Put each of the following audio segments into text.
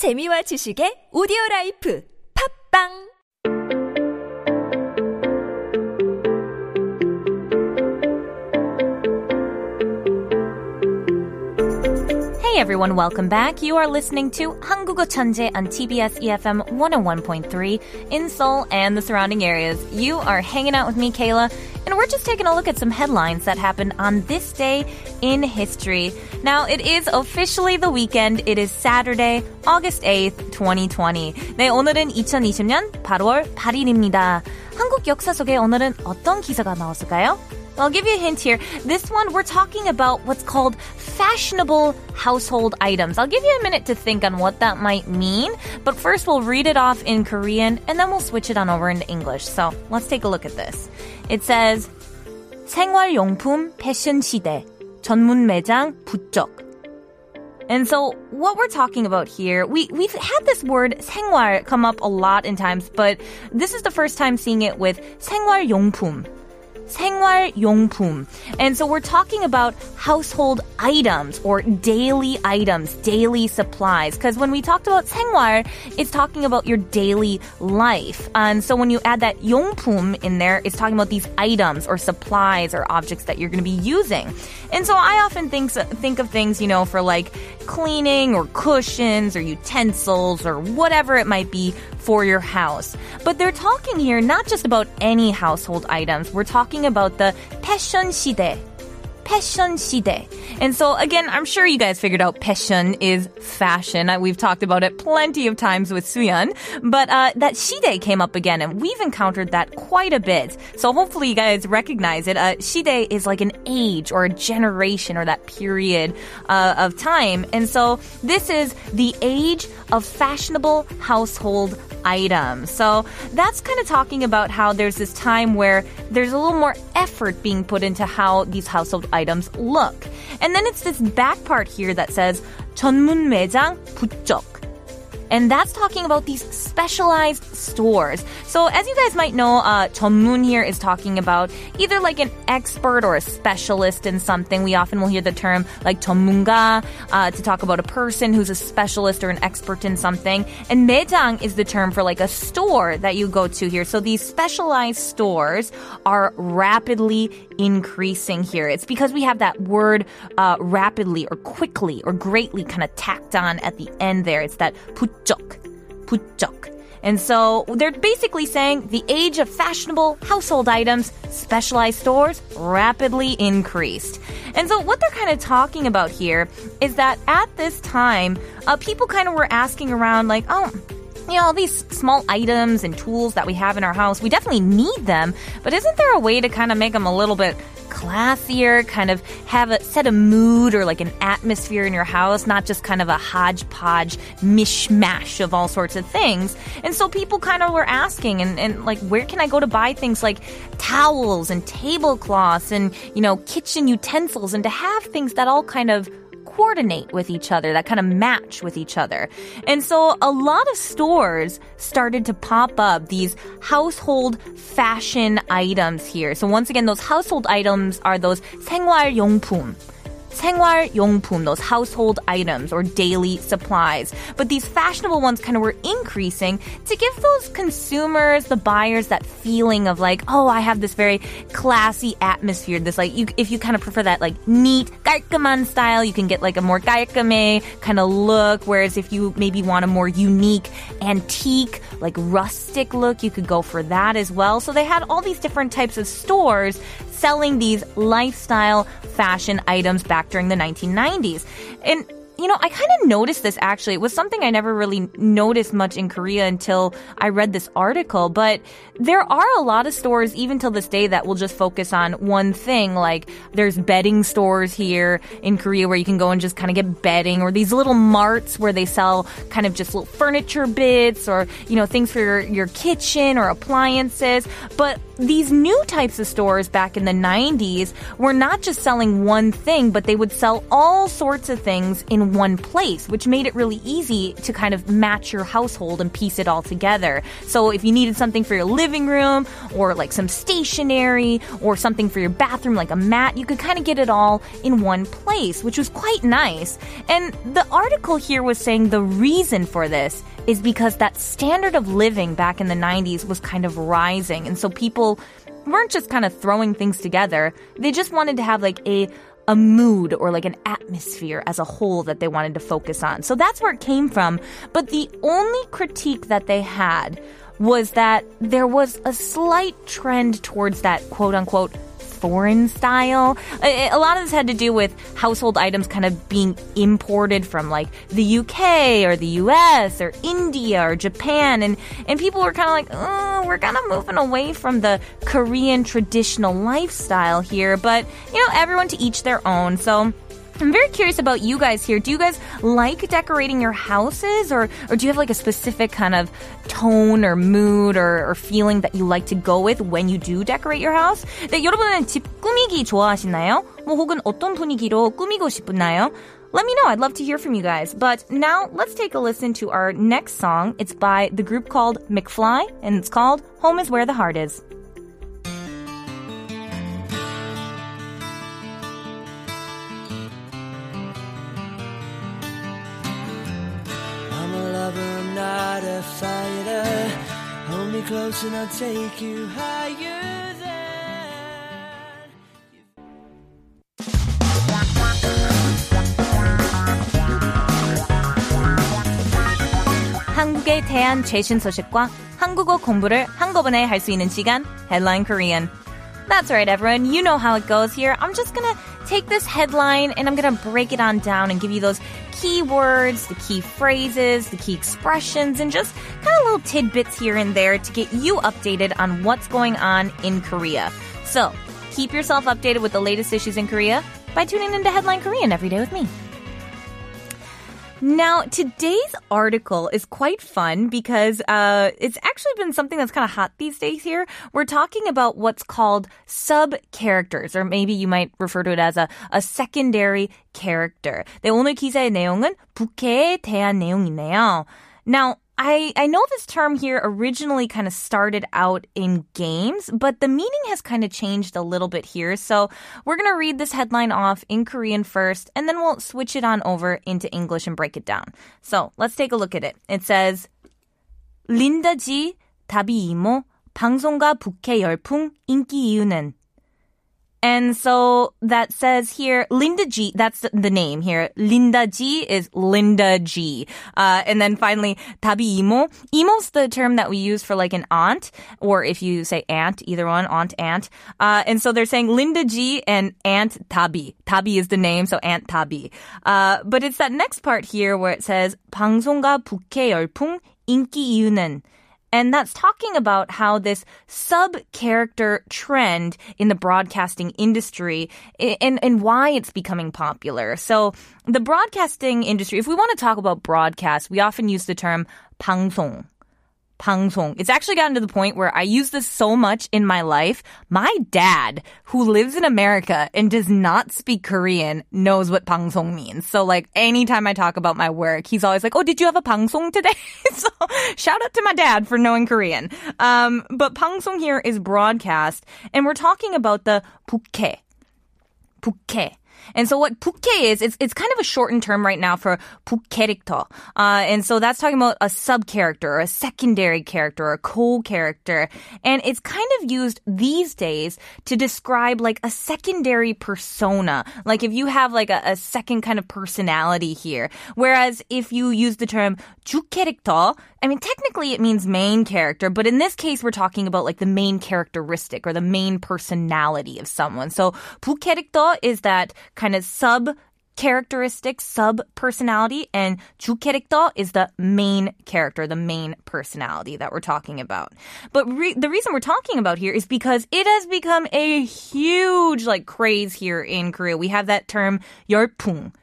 재미와 지식의 오디오 라이프. 팝빵 everyone, welcome back. You are listening to 한국어 천재 on TBS EFM 101.3 in Seoul and the surrounding areas. You are hanging out with me, Kayla, and we're just taking a look at some headlines that happened on this day in history. Now, it is officially the weekend. It is Saturday, August 8th, 2020. 네, 오늘은 2020년 8월 8일입니다. 한국 역사 속에 오늘은 어떤 기사가 나왔을까요? I'll give you a hint here. This one, we're talking about what's called fashionable household items. I'll give you a minute to think on what that might mean. But first, we'll read it off in Korean and then we'll switch it on over into English. So let's take a look at this. It says, 생활용품 패션 시대. 전문 매장 부쩍. And so what we're talking about here, we, we've had this word 생활 come up a lot in times, but this is the first time seeing it with 생활용품. 생활용품. And so we're talking about household items or daily items, daily supplies. Because when we talked about 생활, it's talking about your daily life. And so when you add that 용품 in there, it's talking about these items or supplies or objects that you're going to be using. And so I often think, think of things, you know, for like cleaning or cushions or utensils or whatever it might be for your house. But they're talking here not just about any household items. We're talking about the 패션 시대. 패션 시대. And so again, I'm sure you guys figured out 패션 is fashion. Uh, We've talked about it plenty of times with Suyan, but uh, that 시대 came up again, and we've encountered that quite a bit. So hopefully you guys recognize it. Uh, 시대 is like an age or a generation or that period uh, of time, and so this is the age of fashionable household items. So that's kind of talking about how there's this time where there's a little more effort being put into how these household items look. And then it's this back part here that says 전문 매장 부쩍. And that's talking about these specialized stores. So as you guys might know, uh, 전문 here is talking about either like an expert or a specialist in something. We often will hear the term like 전문가 uh, to talk about a person who's a specialist or an expert in something. And 매장 is the term for like a store that you go to here. So these specialized stores are rapidly increasing here. It's because we have that word uh, rapidly or quickly or greatly kind of tacked on at the end there. It's that 부쩍, 부쩍. And so they're basically saying the age of fashionable household items, specialized stores, rapidly increased. And so what they're kind of talking about here is that at this time, uh, people kind of were asking around like, oh, you know, all these small items and tools that we have in our house, we definitely need them, but isn't there a way to kind of make them a little bit classier, kind of have a set a mood or like an atmosphere in your house, not just kind of a hodgepodge mishmash of all sorts of things. And so people kind of were asking and, and like, where can I go to buy things like towels and tablecloths and, you know, kitchen utensils and to have things that all kind of coordinate with each other, that kind of match with each other. And so a lot of stores started to pop up these household fashion items here. So once again, those household items are those 생활용품. 생활용품, those household items or daily supplies. But these fashionable ones kind of were increasing to give those consumers, the buyers, that feeling of like, oh, I have this very classy atmosphere. This like, you, if you kind of prefer that like neat, 깔끔한 style, you can get like a more 깔끔해 kind of look. Whereas if you maybe want a more unique, antique, like rustic look, you could go for that as well. So they had all these different types of stores selling these lifestyle fashion items back during the 1990s. And you know, I kind of noticed this actually. It was something I never really noticed much in Korea until I read this article. But there are a lot of stores, even till this day, that will just focus on one thing. Like there's bedding stores here in Korea where you can go and just kind of get bedding, or these little marts where they sell kind of just little furniture bits or, you know, things for your, your kitchen or appliances. But these new types of stores back in the 90s were not just selling one thing, but they would sell all sorts of things in one place, which made it really easy to kind of match your household and piece it all together. So if you needed something for your living room or like some stationery or something for your bathroom, like a mat, you could kind of get it all in one place, which was quite nice. And the article here was saying the reason for this is because that standard of living back in the 90s was kind of rising. And so people weren't just kind of throwing things together. They just wanted to have like a a mood or like an atmosphere as a whole that they wanted to focus on. So that's where it came from. But the only critique that they had was that there was a slight trend towards that quote unquote foreign style. A, lot of this had to do with household items kind of being imported from like the UK or the US or India or Japan. And, and people were kind of like, oh, we're kind of moving away from the Korean traditional lifestyle here. But, you know, everyone to each their own. So, I'm very curious about you guys here. Do you guys like decorating your houses or, or do you have like a specific kind of tone or mood or, or feeling that you like to go with when you do decorate your house? 네, 여러분은 집 꾸미기 좋아하시나요? 뭐 혹은 어떤 분위기로 꾸미고 싶나요? Let me know. I'd love to hear from you guys. But now let's take a listen to our next song. It's by the group called McFly and it's called Home is Where the Heart Is. 한국에 대한 최신 소식과 한국어 공부를 한꺼번에 할 수 있는 시간 Headline Korean. That's right, everyone. You know how it goes here. I'm just gonna take this headline and I'm gonna break it on down and give you those key words, the key phrases, the key expressions, and just kind of little tidbits here and there to get you updated on what's going on in Korea. So, keep yourself updated with the latest issues in Korea by tuning into Headline Korean every day with me. Now, today's article is quite fun because uh, it's actually been something that's kind of hot these days here. We're talking about what's called sub characters, or maybe you might refer to it as a, a secondary character. 네, 오늘 기사의 내용은 부캐에 대한 내용이네요. Now, I, I know this term here originally kind of started out in games, but the meaning has kind of changed a little bit here. So we're going to read this headline off in Korean first, and then we'll switch it on over into English and break it down. So let's take a look at it. It says, 린다 지 다비 이모 방송가 부캐 열풍 인기 이유는 and so that says here, Linda G, that's the name here. Linda G is Linda G. Uh, and then finally, tabi imo. Imo's the term that we use for like an aunt, or if you say aunt, either one, aunt, aunt. Uh, and so they're saying Linda G and Aunt Tabi. Tabi is the name, so Aunt Tabi. Uh, but it's that next part here where it says, 방송가 부캐 열풍 인기 이유는 and that's talking about how this sub character trend in the broadcasting industry and, and why it's becoming popular. So the broadcasting industry, if we want to talk about broadcast, we often use the term 방송 방송. It's actually gotten to the point where I use this so much in my life. My dad, who lives in America and does not speak Korean, knows what 방송 means. So like anytime I talk about my work, he's always like, "Oh, did you have a 방송 today?" so shout out to my dad for knowing Korean. Um, but 방송 here is broadcast, and we're talking about the 부캐. 부캐. And so what 부캐 is, it's, it's kind of a shortened term right now for 부캐릭터. Uh, and so that's talking about a sub-character, or a secondary character, or a co-character. And it's kind of used these days to describe like a secondary persona. Like if you have like a, a second kind of personality here. Whereas if you use the term 주캐릭터, I mean, technically it means main character, but in this case, we're talking about like the main characteristic or the main personality of someone. So, 부캐릭터 is that kind of sub characteristic, sub personality, and 주 캐릭터 is the main character, the main personality that we're talking about. But re- the reason we're talking about here is because it has become a huge like craze here in Korea. We have that term 열풍.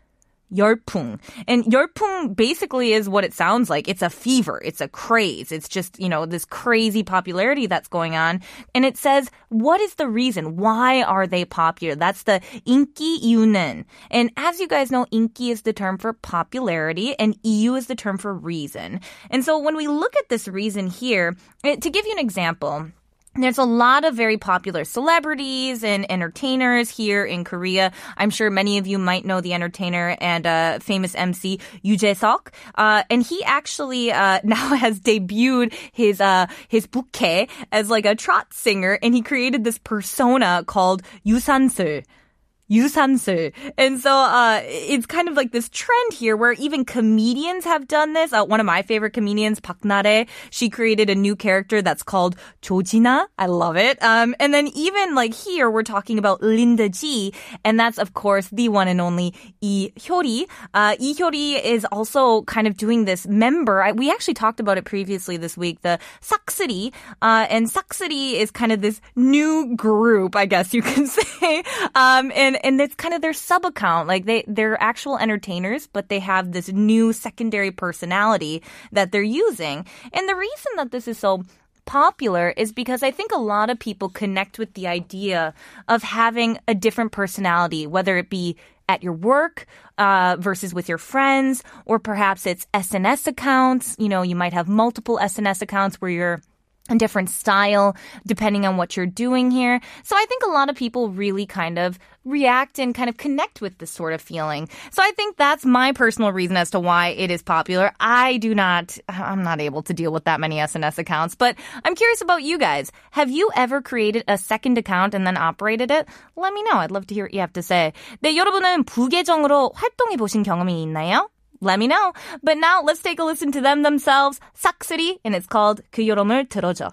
열풍. And 열풍 basically is what it sounds like. It's a fever. It's a craze. It's just, you know, this crazy popularity that's going on. And it says, what is the reason? Why are they popular? That's the 인기 이유는. And as you guys know, 인기 is the term for popularity and 이유 is the term for reason. And so when we look at this reason here, to give you an example, there's a lot of very popular celebrities and entertainers here in Korea. I'm sure many of you might know the entertainer and uh, famous MC Yoo Jae Suk, uh, and he actually uh, now has debuted his uh, his 부캐 as like a trot singer, and he created this persona called Yoo San 유산슬. And so uh, it's kind of like this trend here where even comedians have done this. Uh, one of my favorite comedians, Park Nare, she created a new character that's called Jojina. I love it. Um, and then even like here, we're talking about Linda G, and that's of course the one and only Lee Hyori. Uh, Lee Hyori is also kind of doing this member. I, we actually talked about it previously this week, the Saksuri. Uh, and Saksuri is kind of this new group, I guess you can say. Um, and and it's kind of their sub account. Like they they're actual entertainers, but they have this new secondary personality that they're using. And the reason that this is so popular is because I think a lot of people connect with the idea of having a different personality, whether it be at your work uh, versus with your friends, or perhaps it's SNS accounts. You know, you might have multiple SNS accounts where you're a different style depending on what you're doing here. So I think a lot of people really kind of react and kind of connect with this sort of feeling. So I think that's my personal reason as to why it is popular. I do not, I'm not able to deal with that many SNS accounts, but I'm curious about you guys. Have you ever created a second account and then operated it? Let me know. I'd love to hear what you have to say. 네, 여러분은 부계정으로 활동해 보신 경험이 있나요? Let me know. But now let's take a listen to them themselves. 싹쓰리 and it's called 그 여름을 틀어줘.